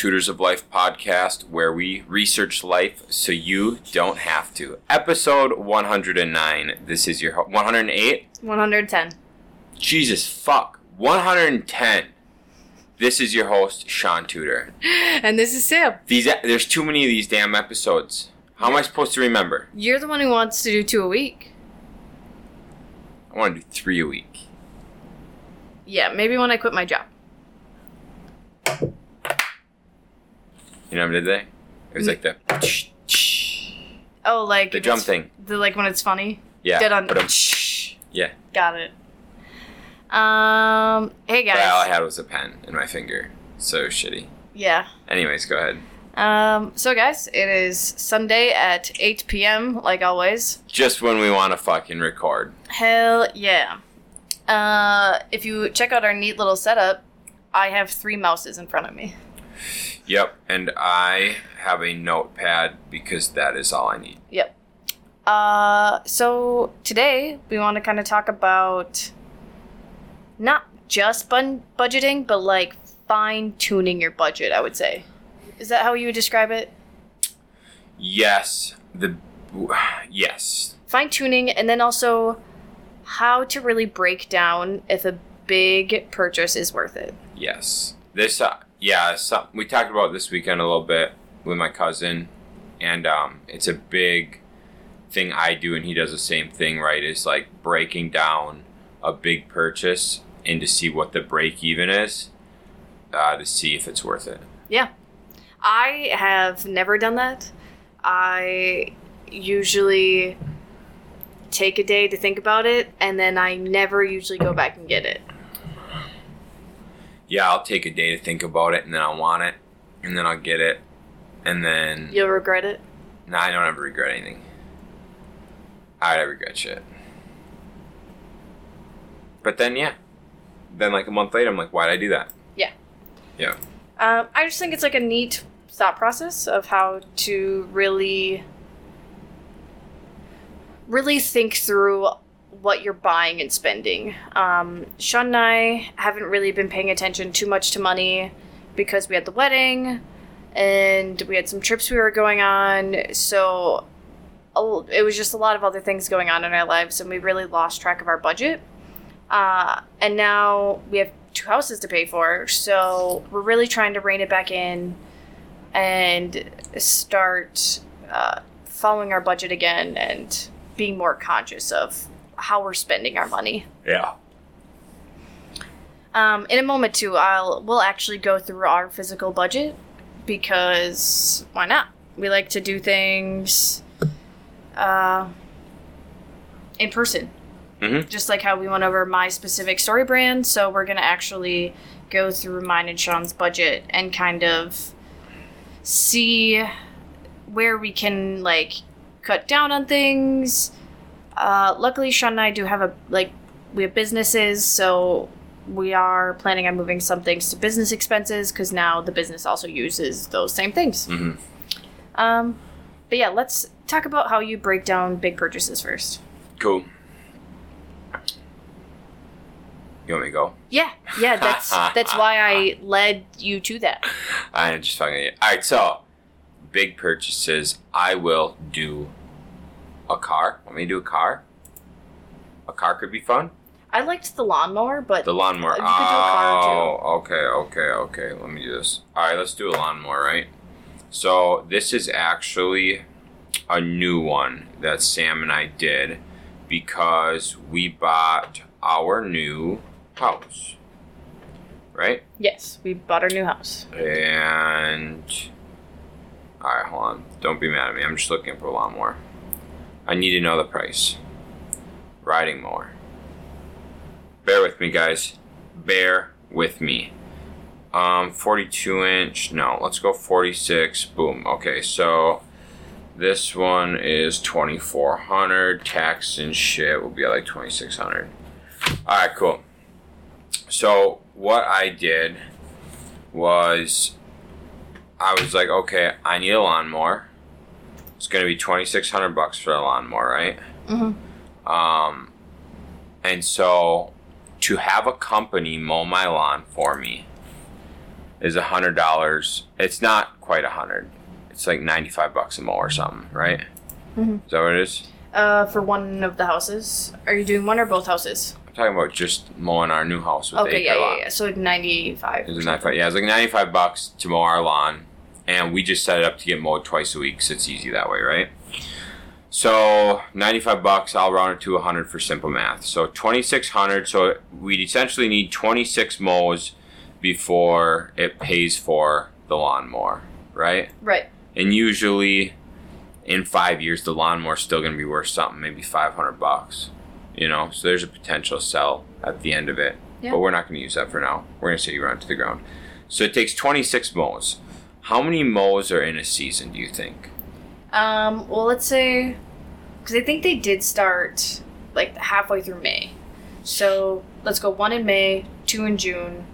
Tutors of Life podcast, where we research life so you don't have to. Episode 109. This is your ho- 108. 110. Jesus fuck. 110. This is your host, Shaun Tudor. And this is Sam. These there's too many of these damn episodes. How am I supposed to remember? You're the one who wants to do two a week. I want to do three a week. Yeah, maybe when I quit my job. You know what I did they? It was like the Oh, like the jump thing. The like when it's funny. Yeah. Dead on. yeah. Got it. Um. Hey But all I had was a pen in my finger. So shitty. Yeah. Anyways, go ahead. Um. So guys, it is Sunday at 8 p.m. Like always. Just when we want to fucking record. Hell yeah. Uh. If you check out our neat little setup, I have three mouses in front of me. Yep, and I have a notepad because that is all I need. Yep. Uh, so today we want to kind of talk about not just bun- budgeting, but like fine tuning your budget. I would say. Is that how you would describe it? Yes, the yes. Fine tuning, and then also how to really break down if a big purchase is worth it. Yes. This, uh, yeah, some, we talked about this weekend a little bit with my cousin, and um, it's a big thing I do, and he does the same thing, right? Is like breaking down a big purchase and to see what the break even is, uh, to see if it's worth it. Yeah. I have never done that. I usually take a day to think about it, and then I never usually go back and get it. Yeah, I'll take a day to think about it, and then I'll want it, and then I'll get it, and then You'll regret it. no, I don't ever regret anything. I don't regret shit. But then, yeah, then like a month later, I'm like, why'd I do that? Yeah. Yeah. Um, I just think it's like a neat thought process of how to really, really think through what you're buying and spending. Um, Shaun and I haven't really been paying attention too much to money because we had the wedding and we had some trips we were going on. So it was just a lot of other things going on in our lives, and we really lost track of our budget. Uh, and now we have two houses to pay for, so we're really trying to rein it back in and start uh, following our budget again and being more conscious of how we're spending our money. Yeah. Um, in a moment too, I'll we'll actually go through our physical budget because why not? We like to do things uh, in person, Mhm. just like how we went over my specific story brand. So we're gonna actually go through mine and Shaun's budget and kind of see where we can like cut down on things. Uh, luckily, Shaun and I do have a like we have businesses, so we are planning on moving some things to business expenses because now the business also uses those same things. Mm-hmm. Um, but yeah, let's talk about how you break down big purchases first. Cool. You want me to go? Yeah, yeah, that's that's why I led you to that. I'm just fucking. All right, so big purchases. I will do a car. Want me to do a car? A car could be fun. I liked the lawnmower, but The lawnmower. You could do a car, oh, okay, okay, okay. Let me do this. All right, let's do a lawnmower, right? So this is actually a new one that Sam and I did because we bought our new house, right? yes, we bought our new house. And all right, hold on. Don't be mad at me. I'm just looking for a lawnmower. I need to know the price. Riding mower. Bear with me, guys. Bear with me. Um, 42 inch. No, let's go 46. Boom. Okay, so this one is 2400. Tax and shit will be like 2600. All right, cool. So what I did was I was like, okay, I need a lawnmower. It's gonna be twenty six hundred bucks for a lawnmower, right? Mm-hmm. Um, and so to have a company mow my lawn for me is a hundred dollars. It's not quite a hundred. It's like ninety five bucks a mow or something, right? Mm-hmm. Is that what it is? Uh, for one of the houses. Are you doing one or both houses? I'm talking about just mowing our new house with the Okay, acre yeah, yeah, yeah. So ninety-five. Is it 95? Yeah, it's like 95 bucks to mow our lawn. And we just set it up to get mowed twice a week, so it's easy that way, right? So 95 bucks, I'll round it to 100 for simple math. So 2600, so we'd essentially need 26 mows before it pays for the lawnmower, right? Right. And usually in five years, the lawnmower's still going to be worth something, maybe 500 bucks. You know, so there's a potential sell at the end of it. Yeah. But we're not going to use that for now. We're going to say you run it to the ground. So it takes 26 mows. How many mows are in a season, do you think? Um. Well, let's say, because I think they did start like halfway through May. So let's go one in May, two in June,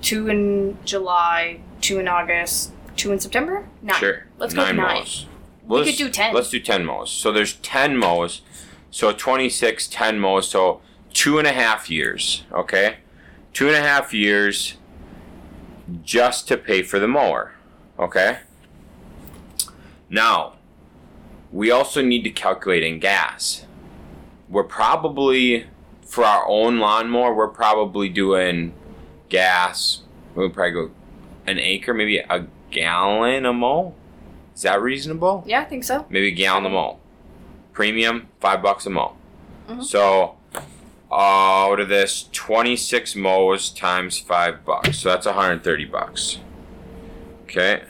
two in July, two in August, two in September. Nine. Sure. Let's go nine. mows. We Let's- could do 10. Let's do 10 mows. So there's 10 mows. So 26, 10 mows. So two and a half years. Okay? Two and a half years just to pay for the mower. Okay? Now, we also need to calculate in gas. We're probably, for our own lawnmower, we're probably doing gas. We'll probably go an acre, maybe a gallon a mow. Is that reasonable? Yeah, I think so. Maybe a gallon a mow. Premium, five bucks a mow. Mhm. So, out of this, 26 mows times five bucks. So that's 130 bucks. Okay.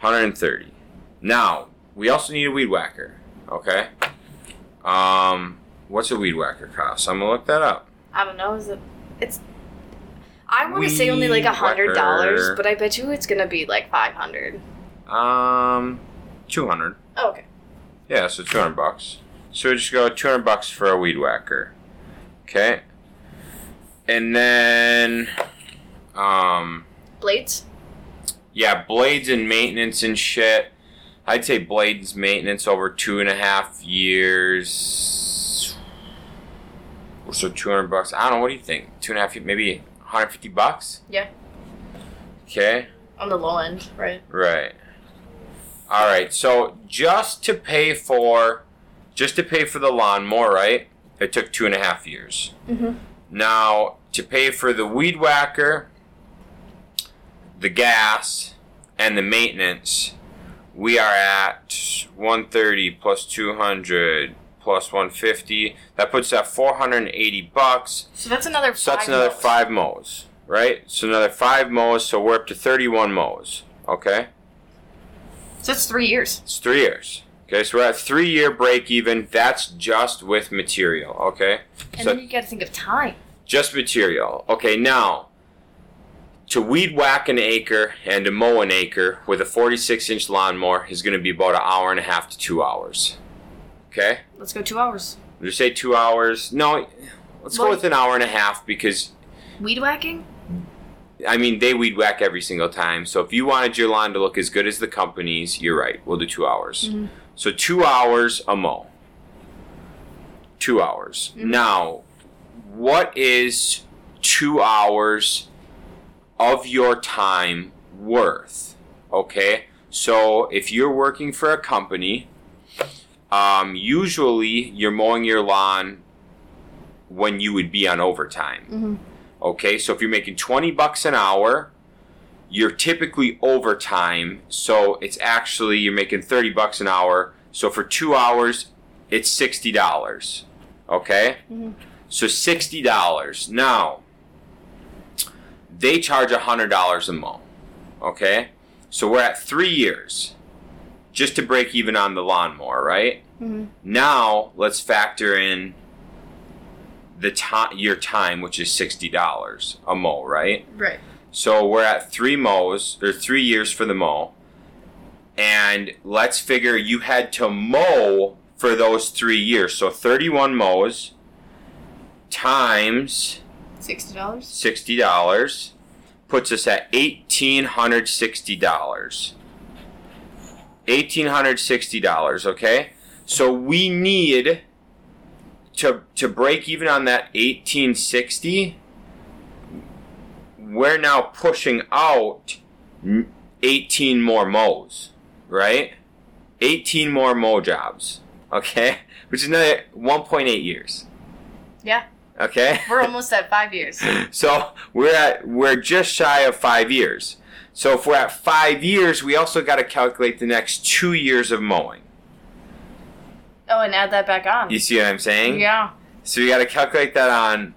130. Now, we also need a weed whacker. Okay. Um, what's a weed whacker cost? I'm gonna look that up. I don't know. Is it? It's. I want to say only like a hundred dollars, but I bet you it's gonna be like five hundred. Um, 200. Oh, okay. Yeah, so 200 bucks. So we just go 200 bucks for a weed whacker. Okay. And then, um, Blades. yeah, blades and maintenance and shit. I'd say blades maintenance over two and a half years. So 200 bucks. I don't know. What do you think? Two and a half, maybe 150 bucks? Yeah. Okay. On the low end, right? Right. All right. So just to pay for, just to pay for the lawnmower, right? It took two and a half years. Mm-hmm. Now to pay for the weed whacker, the gas, and the maintenance, we are at 130 plus 200 plus 150. That puts that 480 bucks. So that's another. So that's five another mows. five mows, right? So another five mows. So we're up to 31 mows. Okay. So that's three years. It's three years. Okay, so we're at three year break even. That's just with material. Okay, And so then you got to think of time. just material. Okay, now to weed whack an acre and to mow an acre with a 46 inch lawnmower is going to be about an hour and a half to two hours. Okay, Let's go two hours. you say two hours? No, let's go with an hour and a half because Weed whacking. I mean, they weed whack every single time. So if you wanted your lawn to look as good as the company's, you're right. We'll do two hours. Mhm. So two hours a mow. Two hours. Mhm. Now, what is two hours of your time worth? Okay. So if you're working for a company, um, usually you're mowing your lawn when you would be on overtime. Mm-hmm. Okay, so if you're making 20 bucks an hour, you're typically overtime, so it's actually you're making 30 bucks an hour. So for 2 hours, it's $60. Okay? Mhm. So $60. Now, they charge $100 a mow. Okay? So we're at 3 years just to break even on the lawnmower, right? Mm-hmm. Now let's factor in the time your time, which is sixty dollars a mow, right? Right. So we're at three mows or three years for the mow, and let's figure you had to mow for those three years. So thirty-one mows times Sixty dollars. sixty dollars puts us at eighteen hundred sixty dollars. Eighteen hundred sixty dollars. Okay, so we need to to break even on that eighteen sixty. We're now pushing out 18 more mows, right? 18 more mow jobs, okay? Which is another 1.8 years, Yeah, okay? we're almost at five years. So we're at we're just shy of five years. So if we're at five years, we also got to calculate the next two years of mowing. Oh, and add that back on. You see what I'm saying? Yeah. So we got to calculate that on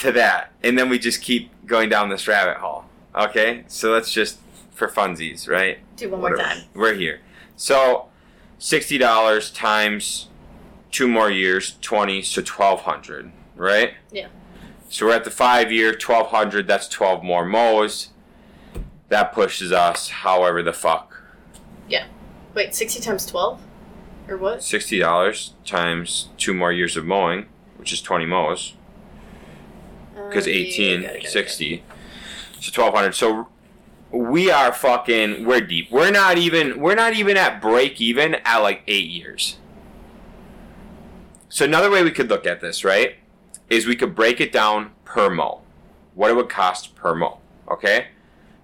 to that, and then we just keep going down this rabbit hole. Okay, so let's just for funsies, right? Do one more time. We're here. So sixty dollars times two more years, twenty, so twelve hundred, right? Yeah. So we're at the five year, twelve hundred. That's twelve more mows. That pushes us, however the fuck, Yeah. Wait, 60 times 12? Or what? sixty dollars times two more years of mowing, which is twenty mows. Because Uh, 18 yeah, got it, got it, got it. 60 so 1200 so we are fucking we're deep. We're not even we're not even at break even at like eight years. So another way we could look at this right is we could break it down per mole. What it would cost per mole okay?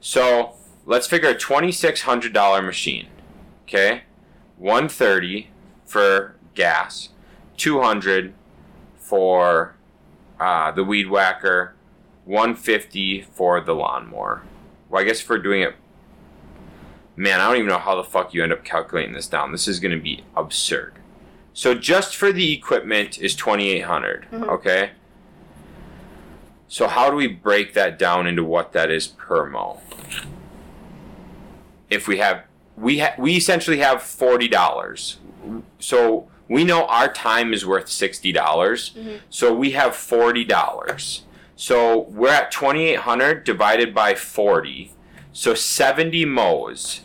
So let's figure a $2600 machine okay? 130 for gas 200 for uh, the weed whacker, 150 for the lawnmower. Well, I guess for doing it, man, I don't even know how the fuck you end up calculating this down. This is going to be absurd. So just for the equipment is 2,800. Mhm. Okay. So how do we break that down into what that is per mo? If we have we ha- we essentially have forty dollars. So we know our time is worth sixty dollars. Mhm. So we have forty dollars. So we're at twenty eight hundred divided by forty. So seventy mows.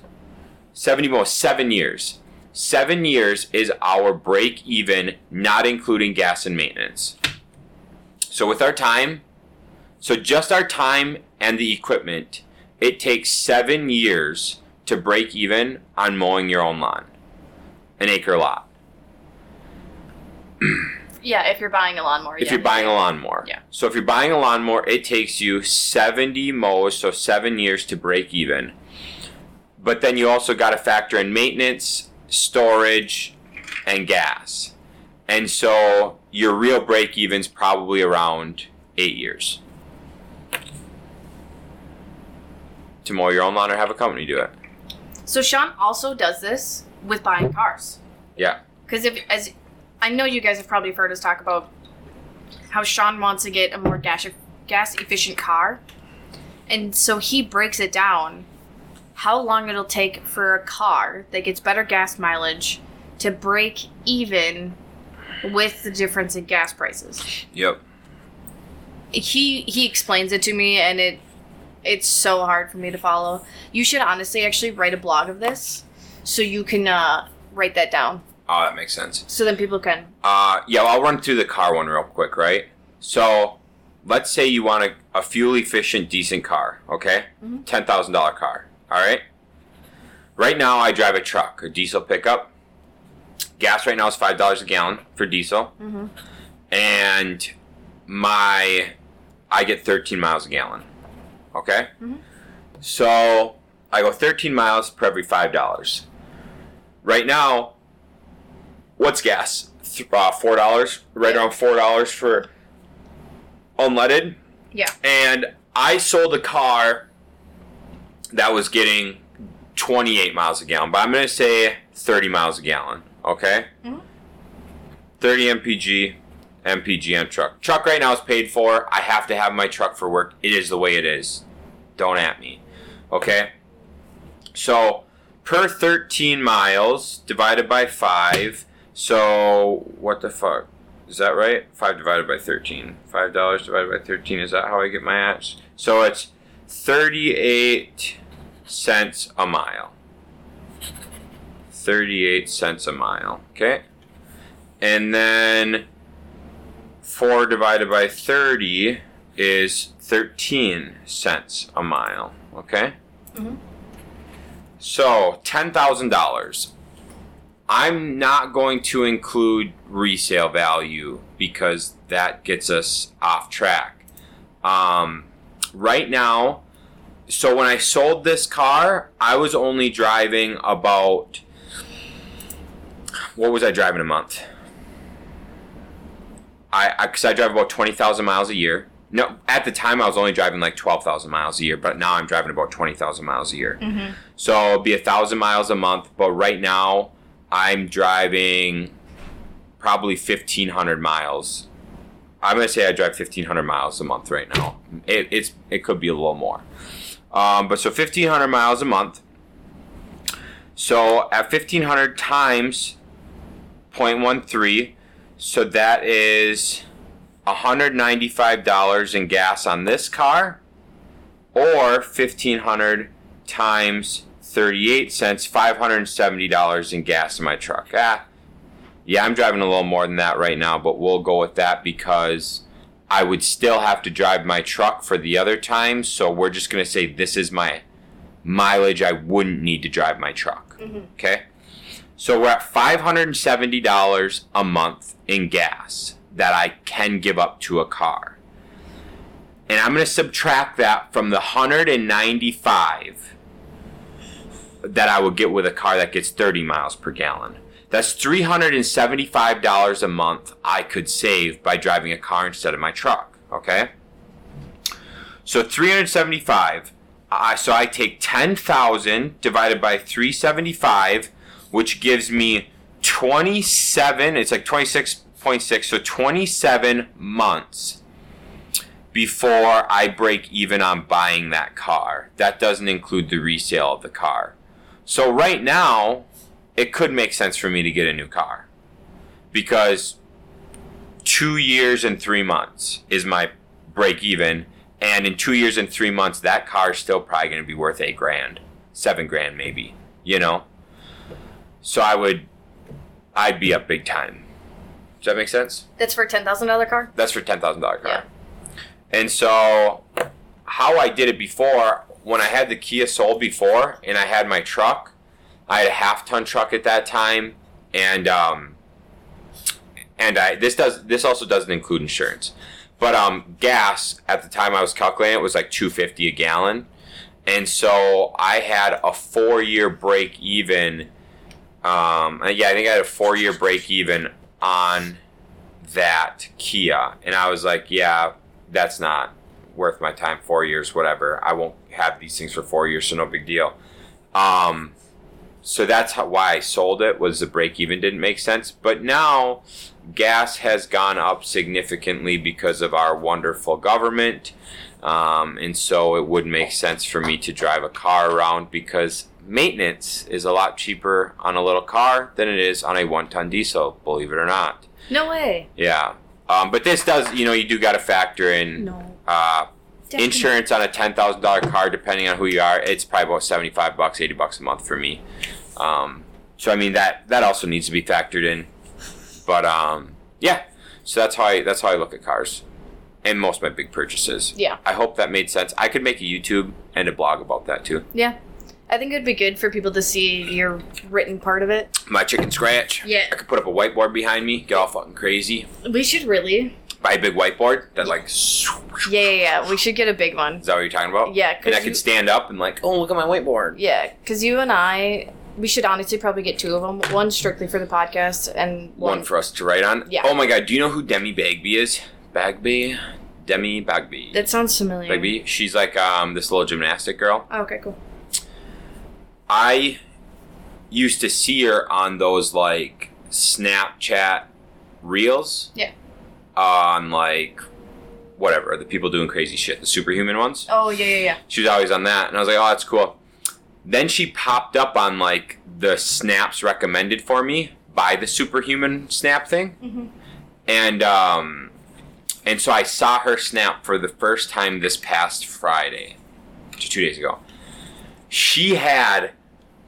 Seventy mows, seven years. Seven years is our break even, not including gas and maintenance. So with our time, so just our time and the equipment, it takes seven years to break even on mowing your own lawn, an acre lot. Yeah, if you're buying a lawnmower. If yeah. you're buying a lawnmower. Yeah. So if you're buying a lawnmower, it takes you 70 mows, so seven years to break even. But then you also got to factor in maintenance, storage, and gas. And so your real break even's probably around eight years. To mow your own lawn or have a company do it. So Shaun also does this with buying cars. Yeah. Because if, as I know, you guys have probably heard us talk about how Shaun wants to get a more gas gas efficient car, and so he breaks it down how long it'll take for a car that gets better gas mileage to break even with the difference in gas prices. Yep. He he explains it to me, and it it's so hard for me to follow. You should honestly actually write a blog of this so you can uh, write that down. Oh, that makes sense. So then people can. Uh, yeah, I'll run through the car one real quick, right? So, let's say you want a, a fuel efficient, decent car, okay? Mhm. $10,000 car, all right? Right now, I drive a truck, a diesel pickup. Gas right now is $5 a gallon for diesel. Mm-hmm. And my, I get 13 miles a gallon, okay? Mhm. So, I go 13 miles per every $5. Right now, what's gas? Th- uh, four dollars, right around four dollars for unleaded. Yeah. And I sold a car that was getting 28 miles a gallon, but I'm gonna say 30 miles a gallon. Okay. Mhm. 30 mpg, mpg on truck. Truck right now is paid for. I have to have my truck for work. It is the way it is. Don't at me. Okay. So per 13 miles divided by 5 so what the fuck? Is that right? 5 divided by 13 5 dollars divided by 13 is that how i get my ads? So it's 38 cents a mile. 38 cents a mile. Okay? And then 4 divided by 30 is 13 cents a mile. Okay? Mhm. so $10,000. I'm not going to include resale value because that gets us off track. Um, right now, so when I sold this car, I was only driving about. What was I driving a month? I because I, drive about twenty thousand miles a year. No, at the time I was only driving like twelve thousand miles a year, but now I'm driving about twenty thousand miles a year. Mm-hmm. So it'll be a thousand miles a month. But right now I'm driving probably fifteen hundred miles. I'm gonna say I drive fifteen hundred miles a month right now. It, it's it could be a little more, um, but so fifteen hundred miles a month. So at fifteen hundred times 0.13, so that is $195 in gas on this car, or 1500 times 38 cents, $570 in gas in my truck. Ah, yeah, I'm driving a little more than that right now, but we'll go with that because I would still have to drive my truck for the other times. So we're just going to say this is my mileage I wouldn't need to drive my truck. Okay? So we're at $570 a month in gas that I can give up to a car. And I'm going to subtract that from the 195 that I would get with a car that gets 30 miles per gallon. That's $375 a month I could save by driving a car instead of my truck, okay? So 375 I so I take 10,000 divided by 375 which gives me 27 it's like 26.6 so 27 months before I break even on buying that car. That doesn't include the resale of the car. So right now, it could make sense for me to get a new car because two years and three months is my break even, and in two years and three months, that car is still probably going to be worth eight grand, seven grand maybe. You know, so I would, I'd be up big time. Does that make sense? That's for a ten thousand dollar car. That's for ten thousand dollar car. Yeah. And so, how I did it before, when I had the Kia Soul before, and I had my truck, I had a half ton truck at that time, and um, and I this does this also doesn't include insurance, but um, gas at the time I was calculating it was like two fifty a gallon, and so I had a four year break even. Um, yeah, I think I had a four year break even on that Kia, and I was like, yeah, that's not worth my time. Four years, whatever. I won't have these things for four years, so no big deal. Um, so that's how, why I sold it. Was the break even didn't make sense, but now gas has gone up significantly because of our wonderful government, um, and so it would make sense for me to drive a car around because maintenance is a lot cheaper on a little car than it is on a one-ton diesel. Believe it or not. No way. Yeah. Um, but this does, you know, you do got to factor in No. Uh, insurance on a ten thousand dollar car, depending on who you are. It's probably about seventy five bucks, eighty bucks a month for me. Um, so I mean that that also needs to be factored in. But um, yeah, so that's how I that's how I look at cars, and most of my big purchases. Yeah. I hope that made sense. I could make a YouTube and a blog about that too. Yeah. I think it'd be good for people to see your written part of it. My chicken scratch. Yeah. I could put up a whiteboard behind me, get all fucking crazy. We should really. Buy a big whiteboard that like. Yeah, yeah, yeah. We should get a big one. Is that what you're talking about? Yeah, And I 'cause could stand up and like, oh, look at my whiteboard. Yeah, because you and I, we should honestly probably get two of them. One strictly for the podcast, and One, one. for us to write on. Yeah. Oh my god, do you know who Demi Bagby is? Bagby? Demi Bagby. that sounds familiar. Bagby. She's like um this little gymnastic girl. Oh, okay, cool. I used to see her on those like Snapchat reels. Yeah. On like whatever, the people doing crazy shit, the superhuman ones. Oh yeah, yeah, yeah. She was always on that, and I was like, oh, that's cool. Then she popped up on like the snaps recommended for me by the superhuman snap thing, Mhm. and um, and so I saw her snap for the first time this past Friday, just two days ago. She had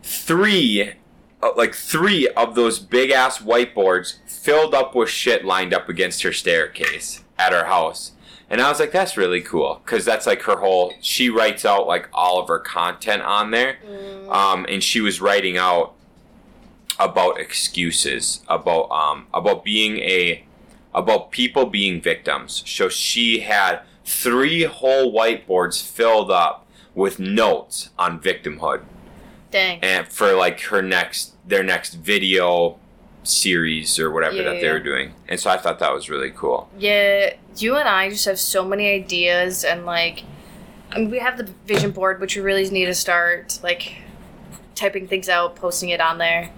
three, uh, like three of those big ass whiteboards filled up with shit lined up against her staircase at her house. And I was like, that's really cool because that's like her whole. She writes out like all of her content on there, um, and she was writing out about excuses about um, about being a about people being victims. So she had three whole whiteboards filled up with notes on victimhood Dang. and for like her next their next video series or whatever Yeah, that they were doing. And so I thought that was really cool. Yeah, you and I just have so many ideas, and like, I mean, we have the vision board, which we really need to start like typing things out, posting it on there.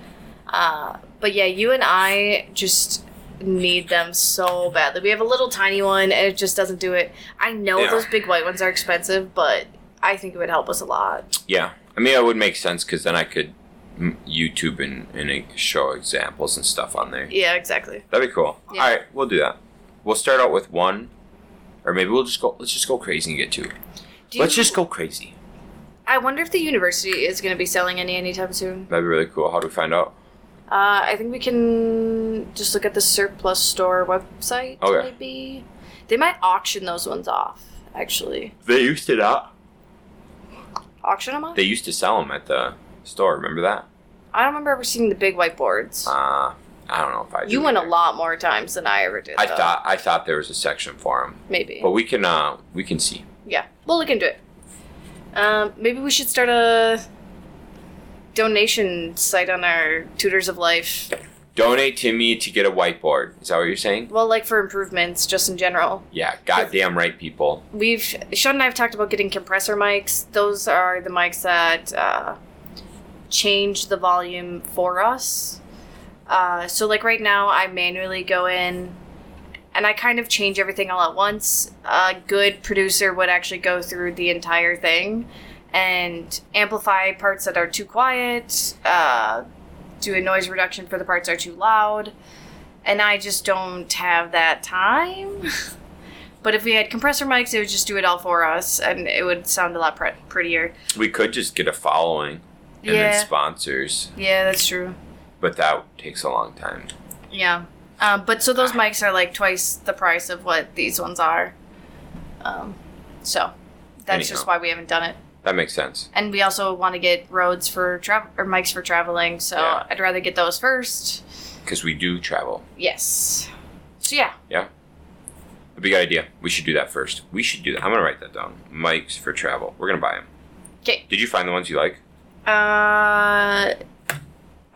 Uh, but yeah, you and I just need them so badly. We have a little tiny one, and it just doesn't do it. I know Yeah. those big white ones are expensive, but I think it would help us a lot. Yeah. I mean, it would make sense because then I could YouTube and, and show examples and stuff on there. Yeah, exactly. That'd be cool. Yeah. All right, we'll do that. We'll start out with one, or maybe we'll just go. Let's just go crazy and get two. Do let's you- just go crazy. I wonder if the university is going to be selling any anytime soon. That'd be really cool. How do we find out? Uh, I think we can just look at the surplus store website. Okay. Maybe they might auction those ones off. Actually, They used to not. auction them off. They used to sell them at the store. Remember that? I don't remember ever seeing the big whiteboards. Uh, I don't know if I. you went a lot more times than I ever did. I though. thought I thought there was a section for them, maybe. but we can uh we can see. yeah, we'll look into it. Um, maybe we should start a donation site on our Tutors of Life. Donate to me to get a whiteboard. Is that what you're saying? Well, like for improvements, just in general. Yeah, goddamn right, people. We've Shaun and I have talked about getting compressor mics. Those are the mics that uh, change the volume for us. Uh, so like right now, I manually go in and I kind of change everything all at once. A good producer would actually go through the entire thing and amplify parts that are too quiet, uh, do a noise reduction for the parts that are too loud. And I just don't have that time. But if we had compressor mics, it would just do it all for us, and it would sound a lot pre- prettier. We could just get a following and Yeah. then sponsors, Yeah, that's true. but that takes a long time. Yeah. Um, but so those mics are like twice the price of what these ones are. Um, so that's just why we haven't done it. That makes sense. And we also want to get Rodes for travel or mics for traveling. So Yeah. I'd rather get those first. Because we do travel. Yes. So yeah. Yeah. A big idea. We should do that first. We should do that. I'm gonna write that down. Mics for travel. We're gonna buy them. Okay. Did you find the ones you like? Uh,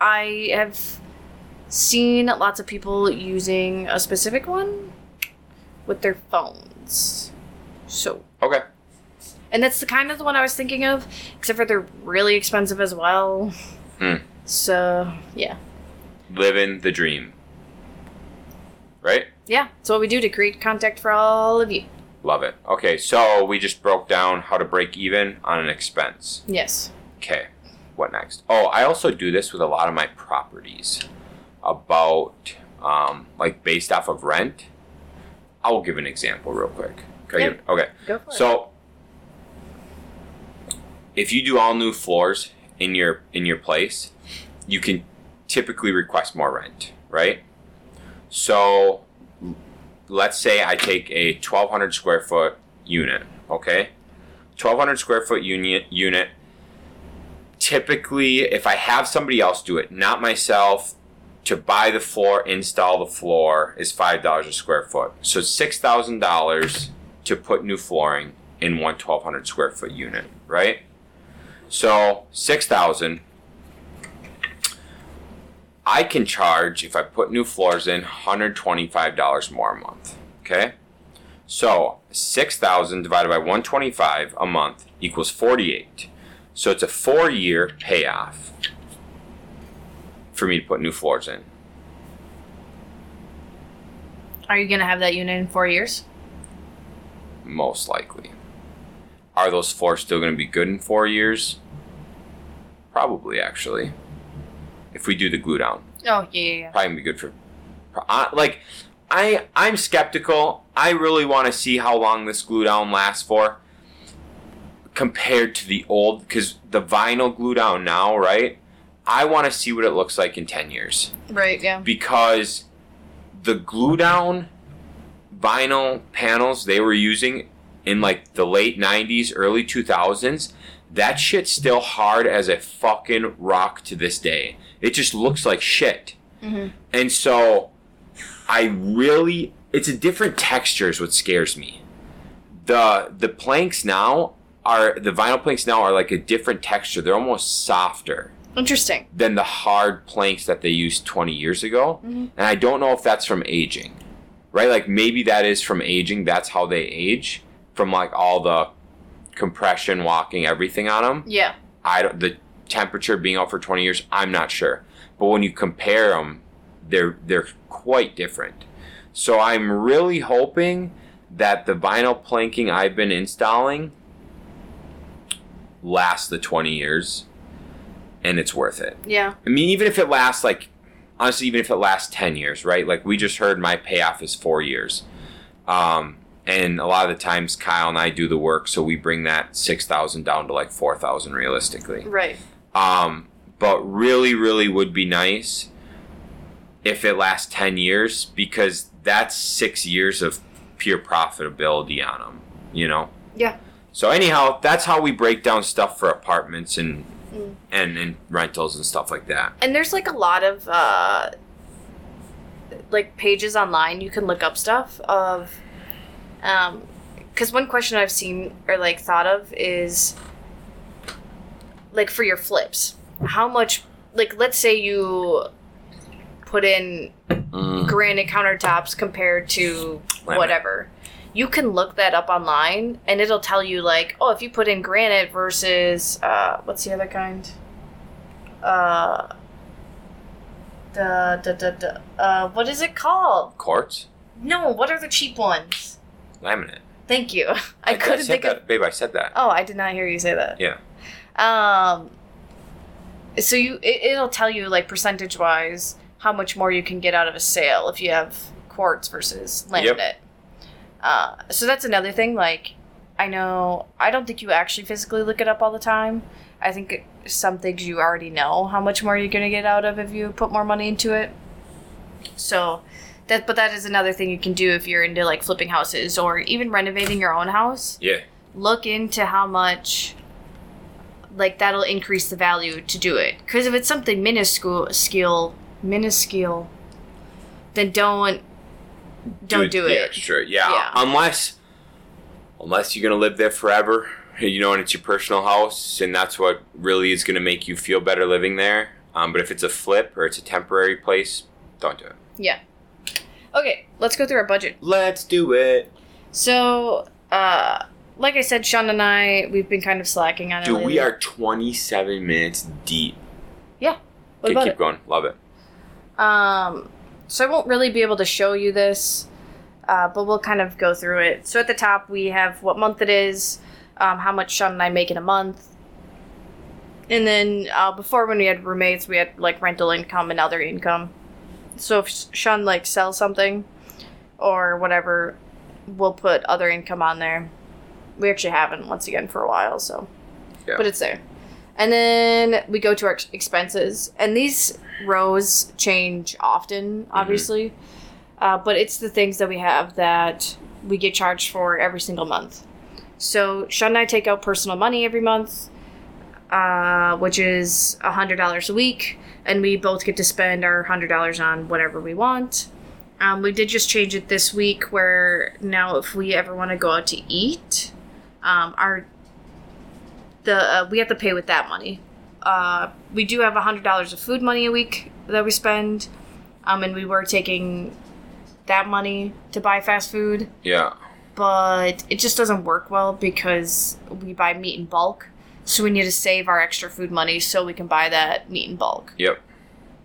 I have seen lots of people using a specific one with their phones. So, Okay. and that's the kind of the one I was thinking of, except for they're really expensive as well. Hmm. So, yeah. Living the dream. Right? Yeah, that's what we do to create contact for all of you. Love it. Okay, so we just broke down how to break even on an expense. Yes. Okay, what next? Oh, I also do this with a lot of my properties about, um, like, based off of rent. I'll give an example real quick. Okay. Okay. Go for it. So, if you do all new floors in your in your place, you can typically request more rent, right? So, let's say I take a 1200 square foot unit, okay? 1200 square foot unit unit typically if I have somebody else do it, not myself, to buy the floor, install the floor is five dollars a square foot. So six thousand dollars to put new flooring in one 1200 square foot unit, right? So six thousand. I can charge if I put new floors in $125 more a month. Okay? So 6,000 divided by 125 a month equals 48. So it's a 4-year payoff for me to put new floors in. Are you going to have that unit in four years? most likely. Are those floors still going to be good in 4 years? Probably actually. If we do the glue down. Oh, yeah, yeah, yeah. probably gonna be good for uh, like i i'm skeptical i really want to see how long this glue down lasts for compared to the old because the vinyl glue down now right? I want to see what it looks like in 10 years. Right, yeah. because the glue down vinyl panels they were using in like the late 90s early 2000s that shit's still hard as a fucking rock to this day. It just looks like shit. Hmm and so I really it's a different texture is what scares me. the the planks now are the vinyl planks now are like a different texture. They're almost softer Interesting. than the hard planks that they used 20 years ago. Mhm. And I don't know if that's from aging. Right? Like maybe that is from aging. That's how they age from like all the compression, walking, everything on them. Yeah. I don't the temperature being out for 20 years, I'm not sure. But when you compare them, they're they're quite different. So I'm really hoping that the vinyl planking I've been installing lasts the 20 years and it's worth it. Yeah. I mean, even if it lasts like, honestly, even if it lasts ten years, right? Like we just heard, my payoff is four years, um, and a lot of the times Kyle and I do the work, so we bring that six thousand down to like four thousand realistically. Right. Um, but really, really would be nice if it lasts ten years because that's six years of pure profitability on them. You know. Yeah. So anyhow, that's how we break down stuff for apartments and Mm. and, and rentals and stuff like that. And there's like a lot of uh like pages online you can look up stuff of um cuz one question I've seen or like thought of is like for your flips. How much like let's say you put in Mm. granite countertops compared to Laminate. whatever. You can look that up online and it'll tell you like, oh, if you put in granite versus uh what's the other kind? Uh the the the, the uh what is it called? Quartz, No, what are the cheap ones? laminate. Thank you. I, couldn't said think that, of babe. I said that. Oh, I did not hear you say that. Yeah. Um. So you, it, it'll tell you like percentage wise how much more you can get out of a sale if you have quartz versus laminate. Yep. Uh, so that's another thing. Like, I know I don't think you actually physically look it up all the time. I think some things you already know how much more you're gonna get out of if you put more money into it. So that, but that is another thing you can do if you're into like flipping houses or even renovating your own house Yeah. look into how much like that'll increase the value to do it because if it's something minuscule skill minuscule then don't don't do, the it extra. Yeah. Yeah. Unless, unless you're gonna live there forever, you know, and it's your personal house, and that's what really is gonna make you feel better living there. Um, but if it's a flip or it's a temporary place, don't do it. yeah okay let's go through our budget Let's do it. so uh like i said shaun and i we've been kind of slacking on it Dude, lately. we are 27 minutes deep. what Okay, keep it going. Love it. Um, so I won't really be able to show you this, uh, but we'll kind of go through it. So at the top, we have what month it is, um, how much Shaun and I make in a month. And then uh, before, when we had roommates, we had like rental income and other income. So if Shaun like sells something or whatever, we'll put other income on there. We actually haven't once again for a while, so Yeah. but it's there. And then we go to our expenses, and these rows change often, obviously. Uh, but it's the things that we have that we get charged for every single month. So Shaun and I take out personal money every month, uh, which is hundred dollars a week, and we both get to spend our hundred dollars on whatever we want. Um, we did just change it this week, where now if we ever want to go out to eat, um, our the uh, we have to pay with that money. Uh, we do have hundred dollars of food money a week that we spend, um, and we were taking that money to buy fast food, Yeah. but it just doesn't work well because we buy meat in bulk. So we need to save our extra food money so we can buy that meat in bulk. Yep.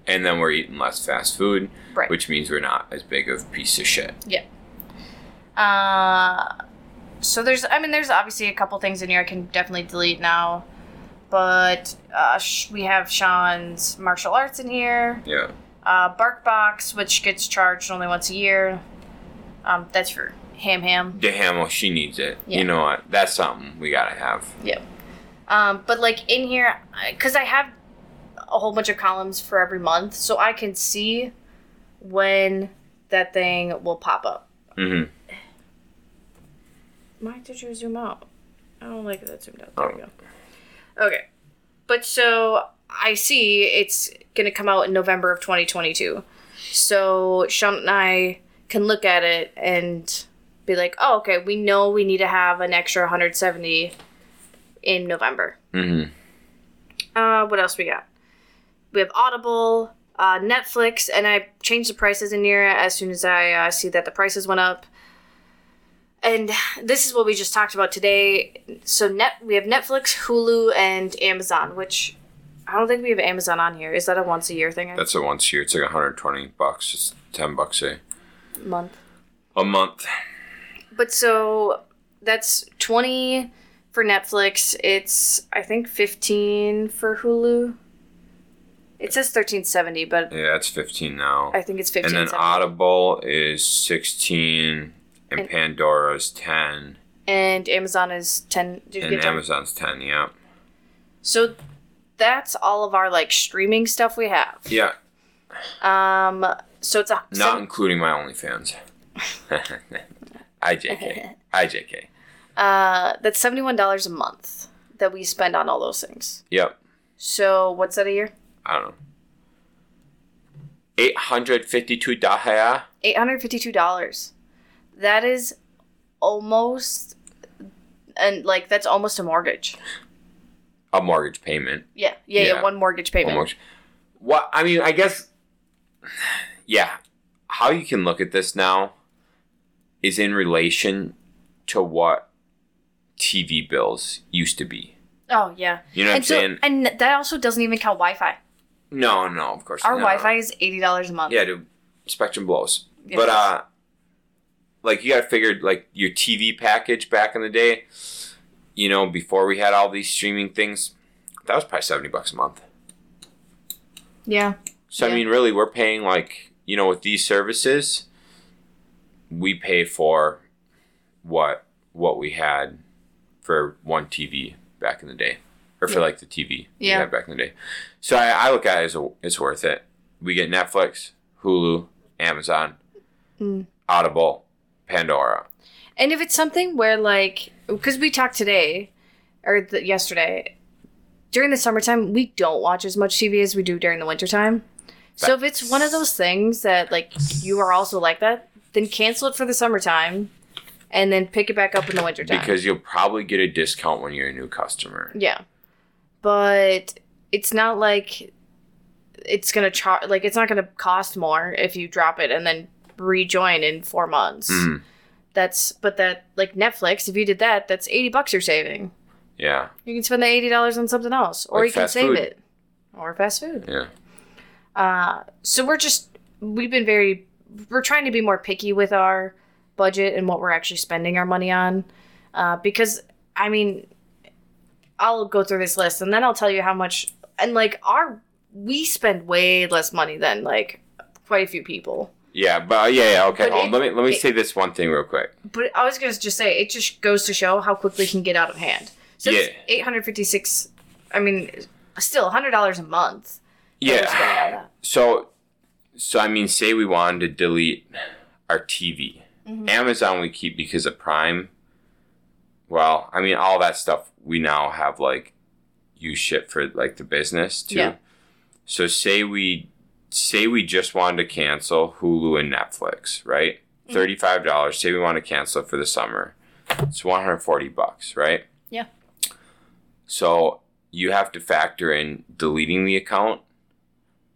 And then we're eating less fast food, Right. which means we're not as big of a piece of shit. Yep. Uh, so there's, I mean, there's obviously a couple things in here I can definitely delete now, but uh, sh- we have Shaun's martial arts in here. Yeah. Uh, BarkBox, which gets charged only once a year. Um, that's for Ham Ham. The Hamill, she needs it. Yeah. You know what? That's something we gotta have. Yep. Um, but like in here, because I have a whole bunch of columns for every month, so I can see when that thing will pop up. Mm-hmm. Why did you zoom out? I don't like that zoomed out. There we go. Okay. But so I see it's going to come out in November of 2022. So Shaun and I can look at it and be like, oh, okay, we know we need to have an extra 170 in November. Mm-hmm. Uh, what else we got? We have Audible, uh, Netflix, and I changed the prices in here as soon as I uh, see that the prices went up. And this is what we just talked about today. So net we have Netflix, Hulu, and Amazon, which I don't think we have Amazon on here. Is that a once a year thing? That's a once a year. It's like 120 bucks. It's 10 bucks a month. a month. But so that's 20 for Netflix. It's I think 15 for Hulu. It says 1370, but Yeah, it's 15 now. I think it's 15. and then Audible is 16, and, And- Pandora's 10, and Amazon is 10. Did and? Amazon's 10. Yeah. So that's all of our like streaming stuff we have. Yeah. Um so it's a Not so- including my OnlyFans. IJK. IJK. uh that's $71 a month that we spend on all those things. Yep. So what's that a year? I don't know. 852 dahaya. $852. That is almost and like that's almost a mortgage. A mortgage payment. Yeah, yeah, yeah, Yeah. one mortgage payment. Almost. What I mean, I guess. Yeah, how you can look at this now is in relation to what TV bills used to be. Oh yeah. You know what and I'm so saying? and that also doesn't even count Wi-Fi. No, no, of course. Our no. Wi-Fi is eighty dollars a month. Yeah, dude. Spectrum blows. It but uh, like you got to figure like your TV package back in the day. You know, before we had all these streaming things, that was probably seventy bucks a month. Yeah. So Yeah. I mean, really, we're paying like you know with these services, we pay for what what we had for one TV back in the day, or for Yeah. like the TV we Yeah. had back in the day. So I, I look at it as a, it's worth it. We get Netflix, Hulu, Amazon, Mm. Audible, Pandora. And if it's something where like because we talked today or the, yesterday during the summertime we don't watch as much TV as we do during the wintertime. So if it's one of those things that like you are also like that, then cancel it for the summertime and then pick it back up in the wintertime. Because you'll probably get a discount when you're a new customer. Yeah. But it's not like it's going to charge like it's not going to cost more if you drop it and then rejoin in 4 months. Mhm. That's but that like Netflix, if you did that, that's 80 bucks you're saving. Yeah, You can spend the $80 on something else or Like you can save food. it. Or fast food. yeah. Uh so we're just we've been very we're trying to be more picky with our budget and what we're actually spending our money on. Uh because I mean I'll go through this list and then I'll tell you how much and like our we spend way less money than like quite a few people. Yeah, but uh, yeah, yeah, okay. But hold on. it- let me let me it- say this one thing real quick. But I was gonna just say it just goes to show how quickly it can get out of hand. So it's Yeah. eight hundred fifty six. I mean, still hundred dollars a month. that we're spending on Yeah. that. So, so I mean, say we wanted to delete our TV. Mhm. Amazon we keep because of Prime. Well, I mean, all that stuff we now have like you shit for like the business too. Yeah. So say we say we just wanted to cancel Hulu and Netflix, right? Mhm. Thirty five dollars. Say we want to cancel it for the summer. It's one hundred forty bucks, right? Yeah. So you have to factor in deleting the account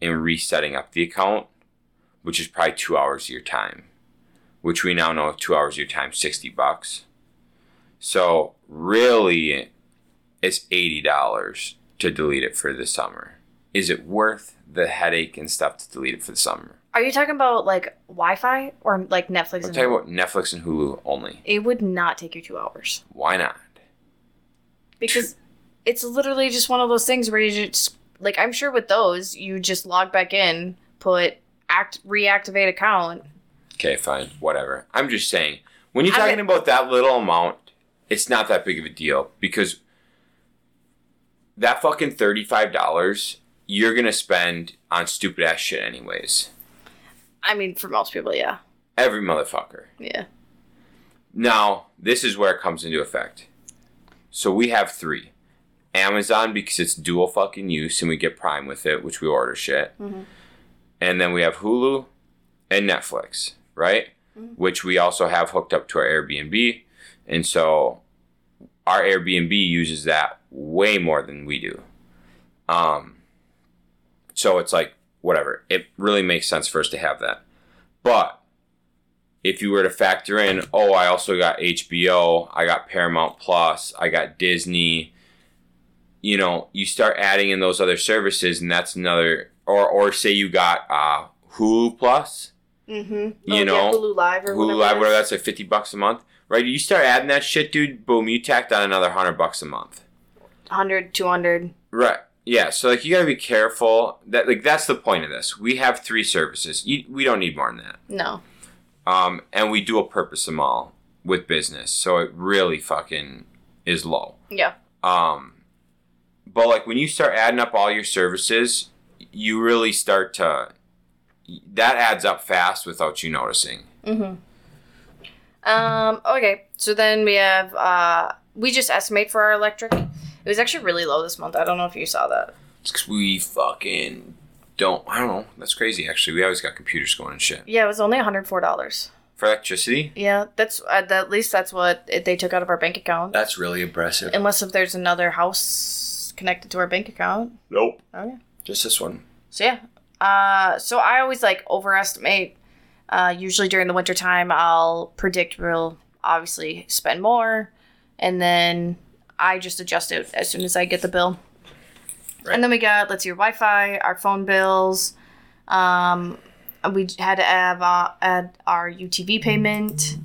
and resetting up the account, which is probably two hours of your time, which we now know two hours of your time, sixty bucks. So really, it's eighty dollars to delete it for the summer. Is it worth the headache and stuff to delete it for the summer? Are you talking about like Wi-Fi or like Netflix? I'm and talking about Netflix and Hulu only. it would not take you two hours Why not? because it's literally just one of those things where you just like I'm sure with those you just log back in, put act reactivate account. Okay, fine, whatever. I'm just saying, when you're I talking about that little amount, it's not that big of a deal because that fucking thirty-five dollars you're gonna spend on stupid ass shit anyways. I mean, for most people, yeah, Every motherfucker. yeah. Now, this is where it comes into effect. So we have three. Amazon because it's dual fucking use and we get Prime with it, which we order shit. Mhm. And then we have Hulu and Netflix, right? which we also have hooked up to our Airbnb. And so our Airbnb uses that way more than we do. Um, so it's like, whatever. It really makes sense for us to have that. But if you were to factor in, oh, I also got HBO, I got Paramount Plus, I got Disney, you know, you start adding in those other services, and that's another, or, or say you got uh, Hulu Plus, Mm-hmm. You know, Hulu Live or Hulu whatever. Live, whatever that's like 50 bucks a month, right? You start adding that shit, dude, boom, you tacked on another 100 bucks a month. 100, 200. Right. Yeah, so like you gotta be careful. That like that's the point of this. We have three services. You, we don't need more than that. No. Um, and we do a purpose them all with business, so it really fucking is low. Yeah. Um, but like when you start adding up all your services, you really start to that adds up fast without you noticing. Mm-hmm. Um, okay, so then we have, uh, we just estimate for our electric. It was actually really low this month. I don't know if you saw that. It's because we fucking don't. I don't know. That's crazy. Actually, we always got computers going and shit Yeah, it was only $104. for electricity. Yeah, that's, uh, at least that's what it, they took out of our bank account. That's really impressive. Unless if there's another house connected to our bank account. Nope. Okay. Just this one. So yeah. Uh, so I always like overestimate. Uh, usually during the winter time, I'll predict we'll obviously spend more, and then I just adjust it as soon as I get the bill. Right. And then we got let's see, your Wi-Fi, our phone bills. Um, we had to add, uh, add our UTV payment.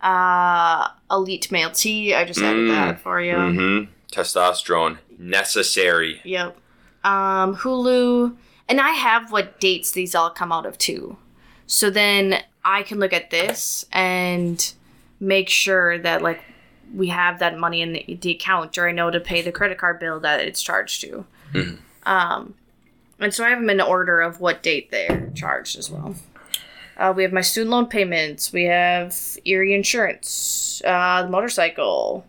Uh, Elite Mail T. I just added Mm. that for you. Mm-hmm. Testosterone necessary. Yep. Um, Hulu, and I have what dates these all come out of too. So then I can look at this and make sure that like we have that money in the, the account, or I know to pay the credit card bill that it's charged to. Mhm. Um, and so I have them in order of what date they're charged as well. Uh, we have my student loan payments. We have Erie Insurance, uh, the motorcycle.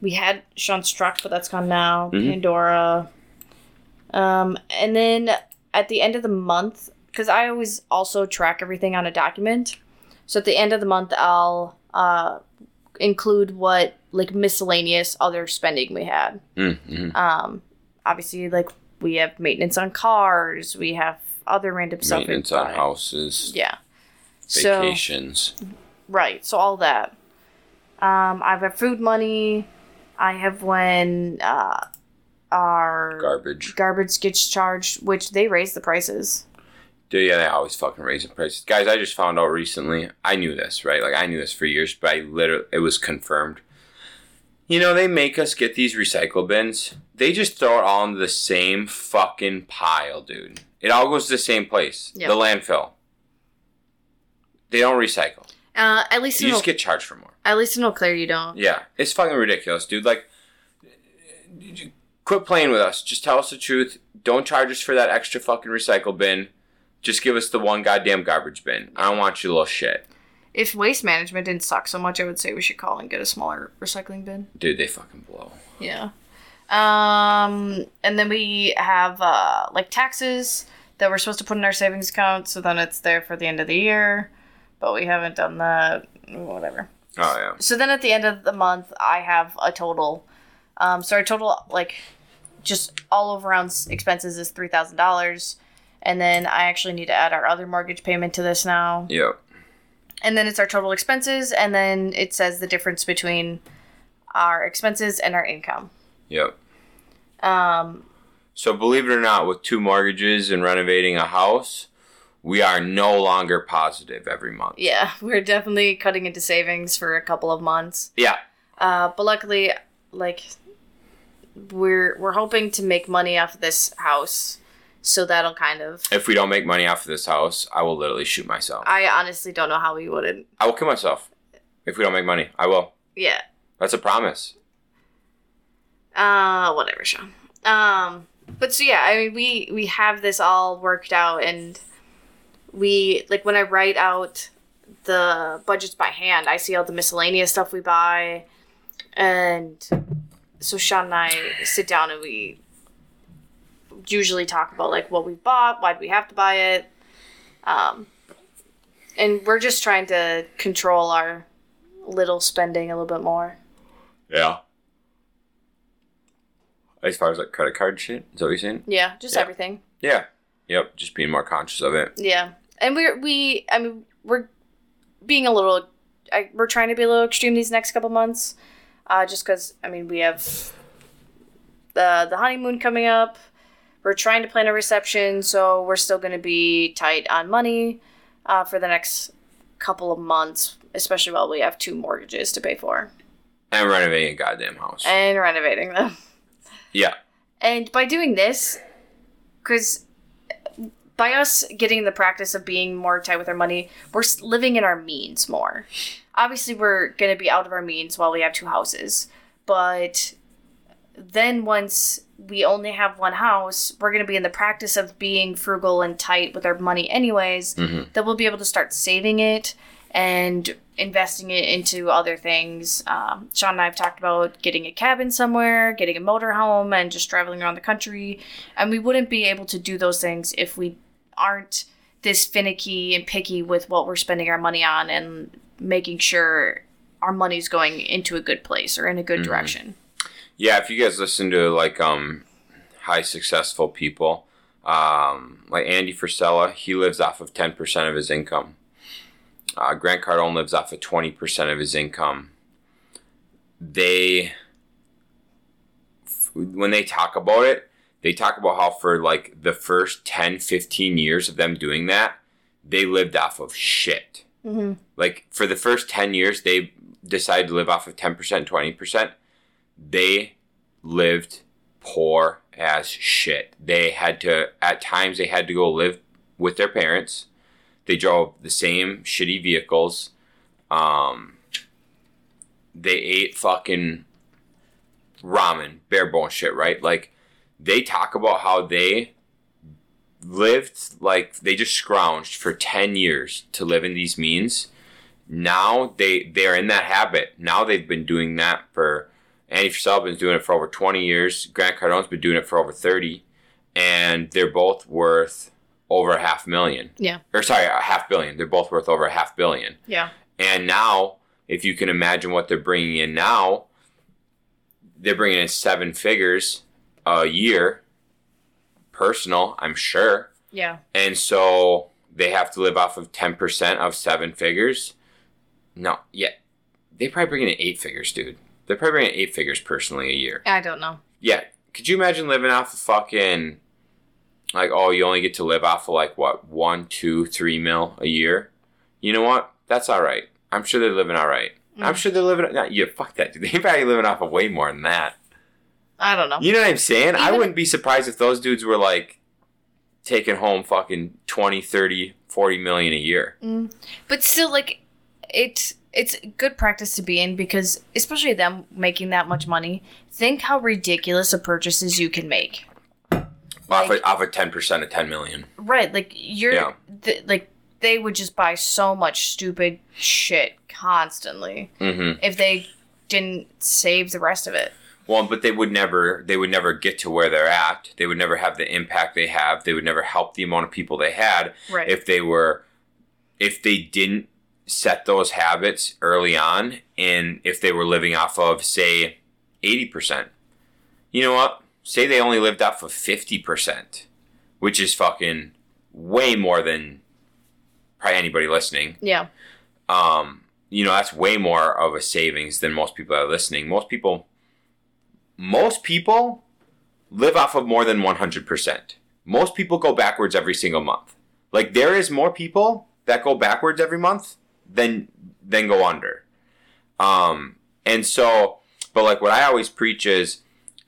We had Shaun's truck, but that's gone now. Mhm. Pandora. Um, and then at the end of the month, because I always also track everything on a document. So at the end of the month, I'll uh, include what like miscellaneous other spending we had. Mm-hmm. Um, obviously, like we have maintenance on cars, we have other random stuff. Maintenance on buy. houses, Yeah. So vacations. right, so all that. Um, I have food money. I have when uh, our Garbage. garbage gets charged, which they raise the prices. Dude, yeah, they always fucking raise the prices. Guys, I just found out recently. I knew this, right? Like I knew this for years, but I literally it was confirmed. You know, they make us get these recycle bins. They just throw it all into the same fucking pile, dude. It all goes to the same place. Yep. The landfill. They don't recycle. Uh, at least You just Eau- get charged for more. at least in Eau Claire, you don't. Yeah, it's fucking ridiculous, dude. Like, quit playing with us. Just tell us the truth. Don't charge us for that extra fucking recycle bin. Just give us the one goddamn garbage bin. I don't want you little shit. If waste management didn't suck so much, I would say we should call and get a smaller recycling bin. Dude, they fucking blow. Yeah. Um, and then we have uh, like taxes that we're supposed to put in our savings account, so then it's there for the end of the year, but we haven't done that. Whatever. Oh, yeah. So then at the end of the month, I have a total. Um, so our total like just all over around expenses is three thousand dollars, and then I actually need to add our other mortgage payment to this now Yep. and then it's our total expenses and then it says the difference between our expenses and our income Yep. um So, believe it or not, with two mortgages and renovating a house, we are no longer positive every month. yeah we're definitely cutting into savings for a couple of months Yeah. uh but luckily like we're we're hoping to make money off of this house so that'll kind of If we don't make money off of this house, I will literally shoot myself. i honestly don't know how we wouldn't I will kill myself. If we don't make money, I will. yeah That's a promise. uh whatever shaun um but so yeah i mean we we have this all worked out and we like when i write out the budgets by hand i see all the miscellaneous stuff we buy and so shaun and i sit down and we usually talk about like what we bought why do we have to buy it um and we're just trying to control our little spending a little bit more. Yeah. As far as like credit card shit, is that what you're saying? Yeah, just Yeah. everything. Yeah. Yep. Just being more conscious of it. Yeah, and we're we I mean we're being a little I, we're trying to be a little extreme these next couple months, uh, just because I mean we have the the honeymoon coming up. We're trying to plan a reception, so we're still going to be tight on money uh, for the next couple of months, especially while we have two mortgages to pay for And renovating a goddamn house. and renovating them. yeah. And by doing this, because by us getting the practice of being more tight with our money, we're living in our means more. Obviously, we're going to be out of our means while we have two houses. But then once we only have one house, we're going to be in the practice of being frugal and tight with our money, anyways. Mhm. That we'll be able to start saving it and investing it into other things. Um, Shaun and I have talked about getting a cabin somewhere, getting a motorhome, and just traveling around the country. And we wouldn't be able to do those things if we aren't this finicky and picky with what we're spending our money on and making sure our money's going into a good place or in a good direction. Yeah, if you guys listen to like um high successful people, um like Andy Frisella, he lives off of ten percent of his income. Uh, Grant Cardone lives off of twenty percent of his income. They when they talk about it, they talk about how for like the first 10, 15 years of them doing that, they lived off of shit Mm-hmm. like for the first 10 years they decided to live off of 10% 20% they lived poor as shit. They had to at times they had to go live with their parents. They drove the same shitty vehicles. Um they ate fucking ramen bare bone shit right? Like they talk about how they lived like they just scrounged for 10 years to live in these means. Now they they're in that habit. Now they've been doing that for andy Frisella been doing it for over 20 years grant cardone's been doing it for over 30 and they're both worth over a half million Yeah. or sorry a half billion they're both worth over a half billion Yeah. and now, if you can imagine what they're bringing in now, they're bringing in seven figures a year, personal, I'm sure. Yeah. And so they have to live off of 10% of seven figures. No, yeah. They probably bring in eight figures, dude. They're probably making eight figures personally a year. I don't know. Yeah. Could you imagine living off of fucking, like, oh, you only get to live off of, like, what, one, two, three mil a year? You know what? That's all right. I'm sure they're living all right. I'm Mm. sure they're living. Not, yeah, fuck that, dude. They probably living off of way more than that. I don't know. You know what I'm saying? I wouldn't be surprised if those dudes were like taking home fucking 20, 30, 40 million a year. Mm. But still, like, it's it's good practice to be in because, especially them making that much money, think how ridiculous of purchases you can make. off Like- of, 10% of 10 million. Right, like you're Yeah. th- like they would just buy so much stupid shit constantly Mm-hmm. if they didn't save the rest of it. Well, but they would never they would never get to where they're at. They would never have the impact they have. They would never help the amount of people they had Right. if they were if they didn't set those habits early on and if they were living off of say 80%. You know what? Say they only lived off of 50%, which is fucking way more than probably anybody listening yeah. um, you know, that's way more of a savings than most people are listening. Most people, most people live off of more than 100%. Most people go backwards every single month. Like there is more people that go backwards every month than than go under. Um, and so, but like what I always preach is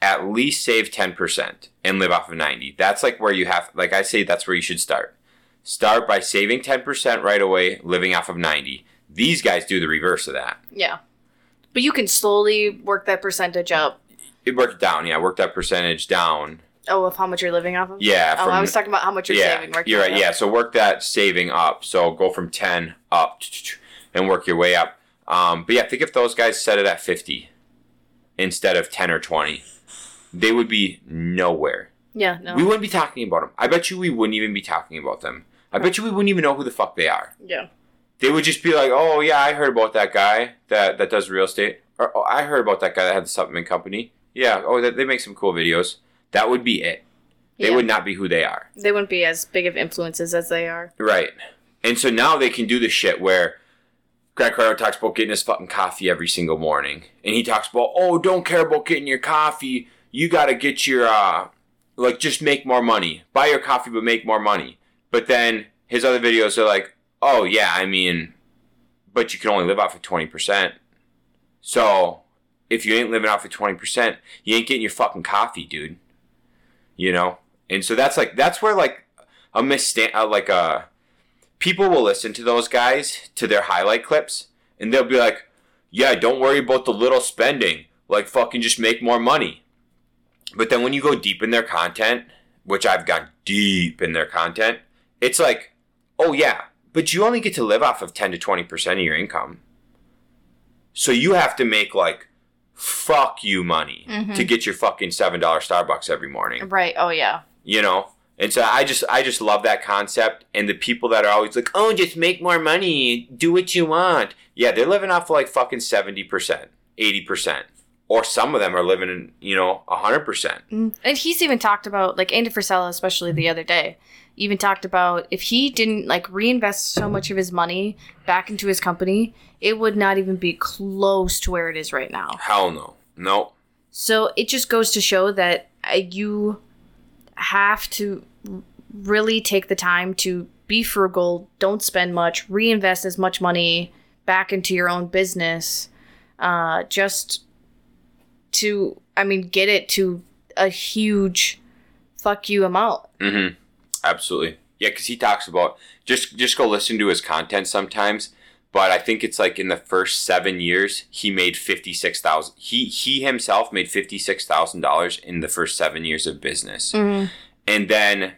at least save 10% and live off of 90. That's like where you have like I say that's where you should start. Start by saving 10% right away, living off of 90. These guys do the reverse of that. Yeah. But you can slowly work that percentage up. It worked down, yeah, work that percentage down. Oh, of how much you're living off of? Yeah, Oh, I was talking about how much you're yeah, saving. working you're right. up. Yeah, so work that saving up. So go from 10 up and work your way up. Um, but yeah, I think if those guys set it at 50 instead of 10 or 20, they would be nowhere. Yeah, no. We wouldn't be talking about them. I bet you we wouldn't even be talking about them. I bet you we wouldn't even know who the fuck they are. yeah. they would just be like, "Oh yeah, I heard about that guy that that does real estate." Or oh, I heard about that guy that had the supplement company. Yeah. Oh, they make some cool videos. That would be it. They Yeah. would not be who they are. They wouldn't be as big of influences as they are. Right. And so now they can do the shit where Grant Cardone talks about getting his fucking coffee every single morning. And he talks about, oh, don't care about getting your coffee. You got to get your, uh, like, just make more money. Buy your coffee, but make more money. But then his other videos are like, oh, yeah, I mean, but you can only live off of 20%. So if you ain't living off of 20%, you ain't getting your fucking coffee, dude. You know? And so that's like, that's where, like, a misstand, uh, like, a, people will listen to those guys to their highlight clips and they'll be like, yeah, don't worry about the little spending. Like, fucking just make more money. But then when you go deep in their content, which I've gone deep in their content, it's like, oh, yeah, but you only get to live off of 10 to 20% of your income. So you have to make like fuck you money Mhm. to get your fucking $7 Starbucks every morning Right. Oh yeah. you know and so i just i just love that concept and the people that are always like oh just make more money do what you want yeah they're living off of like fucking 70% 80% or some of them are living in you know 100% Mm. And he's even talked about like Andy Frisella, especially the other day, even talked about if he didn't like reinvest so much of his money back into his company, it would not even be close to where it is right now. hell no no So it just goes to show that uh, you have to really take the time to be frugal, don't spend much, reinvest as much money back into your own business, uh, just to, I mean, get it to a huge fuck you amount. Mm-hmm. Absolutely. Yeah, because he talks about just just go listen to his content sometimes. But I think it's like in the first seven years, he made fifty six thousand. He he himself made fifty six thousand dollars in the first seven years of business, Mm-hmm. and then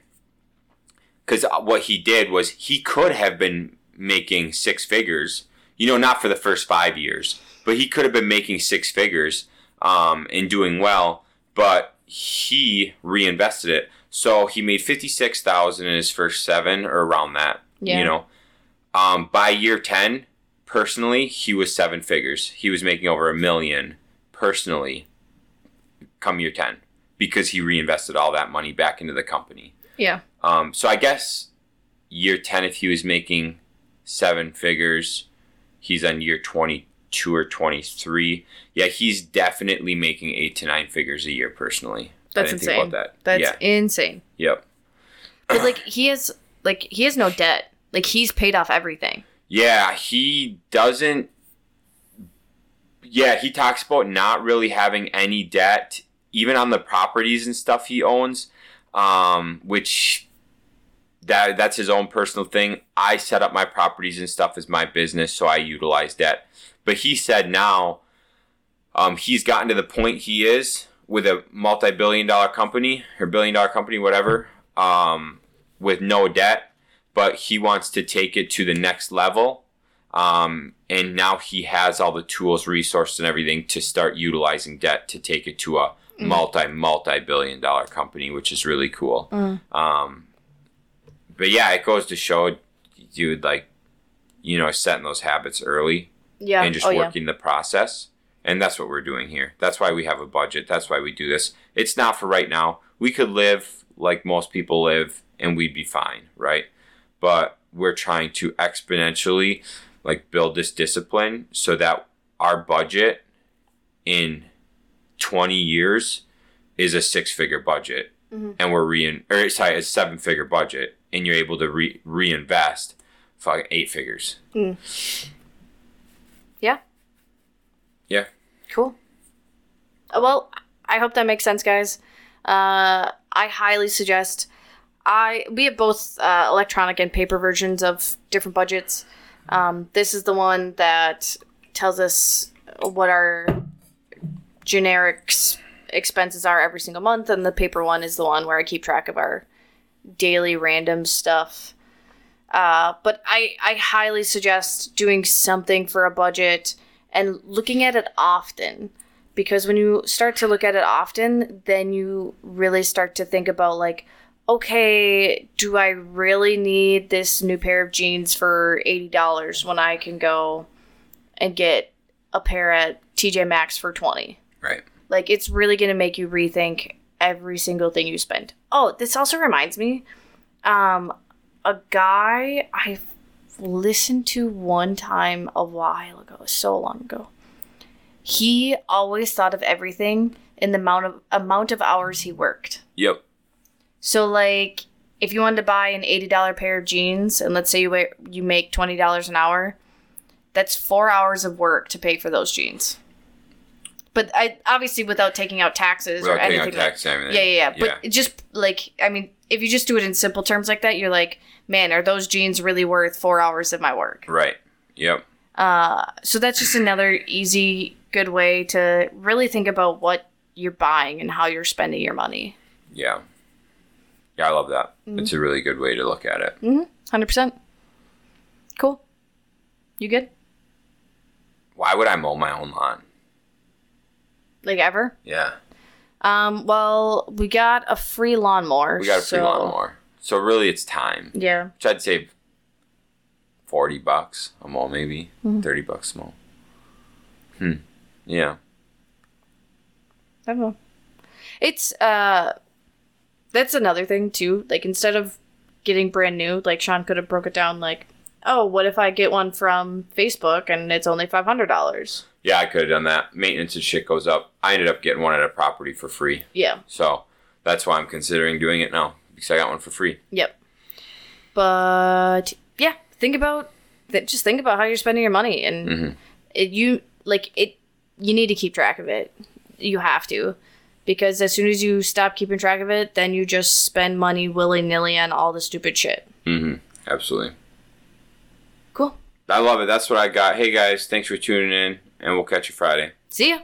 because what he did was he could have been making six figures. You know, not for the first five years, but he could have been making six figures um, and doing well. But he reinvested it. So he made fifty six thousand in his first seven or around that. Yeah. You know, um, by year ten, personally, he was seven figures. He was making over a million personally. Come year ten, because he reinvested all that money back into the company. Yeah. Um, so I guess year ten, if he was making seven figures, he's on year twenty two or twenty three. Yeah, he's definitely making eight to nine figures a year personally. That's insane. that. That's yeah. insane. Yep. 'Cause, like he has like he has no debt. Like he's paid off everything. Yeah, he doesn't. Yeah, he talks about not really having any debt, even on the properties and stuff he owns, um, which that that's his own personal thing. I set up my properties and stuff as my business, so I utilize debt. But he said now, um, he's gotten to the point he is with a multi-billion-dollar company or billion-dollar company, whatever, um, with no debt but he wants to take it to the next level. Um, and now he has all the tools, resources, and everything to start utilizing debt to take it to a multi, multi billion dollar company, which is really cool. Um, but yeah, it goes to show, dude, like, you know, setting those habits early Yeah. and just oh yeah. working the process. And that's what we're doing here. That's why we have a budget. That's why we do this. It's not for right now. We could live like most people live and we'd be fine, right? But we're trying to exponentially like build this discipline so that our budget in 20 years is a six figure budget Mhm. and we're rein or sorry, a seven figure budget and you're able to re- reinvest fucking eight figures. Yeah. Yeah. Cool. Uh, Well, I hope that makes sense, guys. Uh, I highly suggest. I we have both uh, electronic and paper versions of different budgets. Um, this is the one that tells us what our generic s- expenses are every single month, and the paper one is the one where I keep track of our daily random stuff. Uh, but I, I highly suggest doing something for a budget and looking at it often. Because when you start to look at it often, then you really start to think about, like, okay, do I really need this new pair of jeans for $80 when I can go and get a pair at TJ Maxx for 20? Right. Like it's really going to make you rethink every single thing you spend. Oh, this also reminds me um a guy I listened to one time a while ago, so long ago. He always thought of everything in the amount of amount of hours he worked. Yep. So like if you wanted to buy an $80 pair of jeans and let's say you you make $20 an hour, that's 4 hours of work to pay for those jeans. But I obviously without taking out taxes or Without taking anything out like and everything. yeah, yeah, yeah. But Yeah. just like I mean, if you just do it in simple terms like that, you're like, man, are those jeans really worth four hours of my work? Right. Yep. Uh, so that's just another easy, good way to really think about what you're buying and how you're spending your money. Yeah. Yeah, I love that. Mm-hmm. It's a really good way to look at it. Hundred percent. Cool. You good? Why would I mow my own lawn? Like ever? Yeah. Um. Well, we got a free lawnmower. We got a free so- lawnmower. So really it's time. Yeah. Which I'd save forty bucks a mow maybe. Mm-hmm. Thirty bucks a mow. Hmm. Yeah. I don't know. It's uh that's another thing too. Like instead of getting brand new, like Shaun could have broke it down like, oh, what if I get one from Facebook and it's only five hundred dollars? Yeah, I could have done that. Maintenance and shit goes up. I ended up getting one at a property for free. Yeah. So that's why I'm considering doing it now. Because I got one for free. Yep. But yeah, think about that. Just think about how you're spending your money, and Mhm. it, you like it. You need to keep track of it. You have to, because as soon as you stop keeping track of it, then you just spend money willy nilly on all the stupid shit. Mm-hmm. Absolutely. Cool. I love it. That's what I got. Hey guys, thanks for tuning in, and we'll catch you Friday. See ya.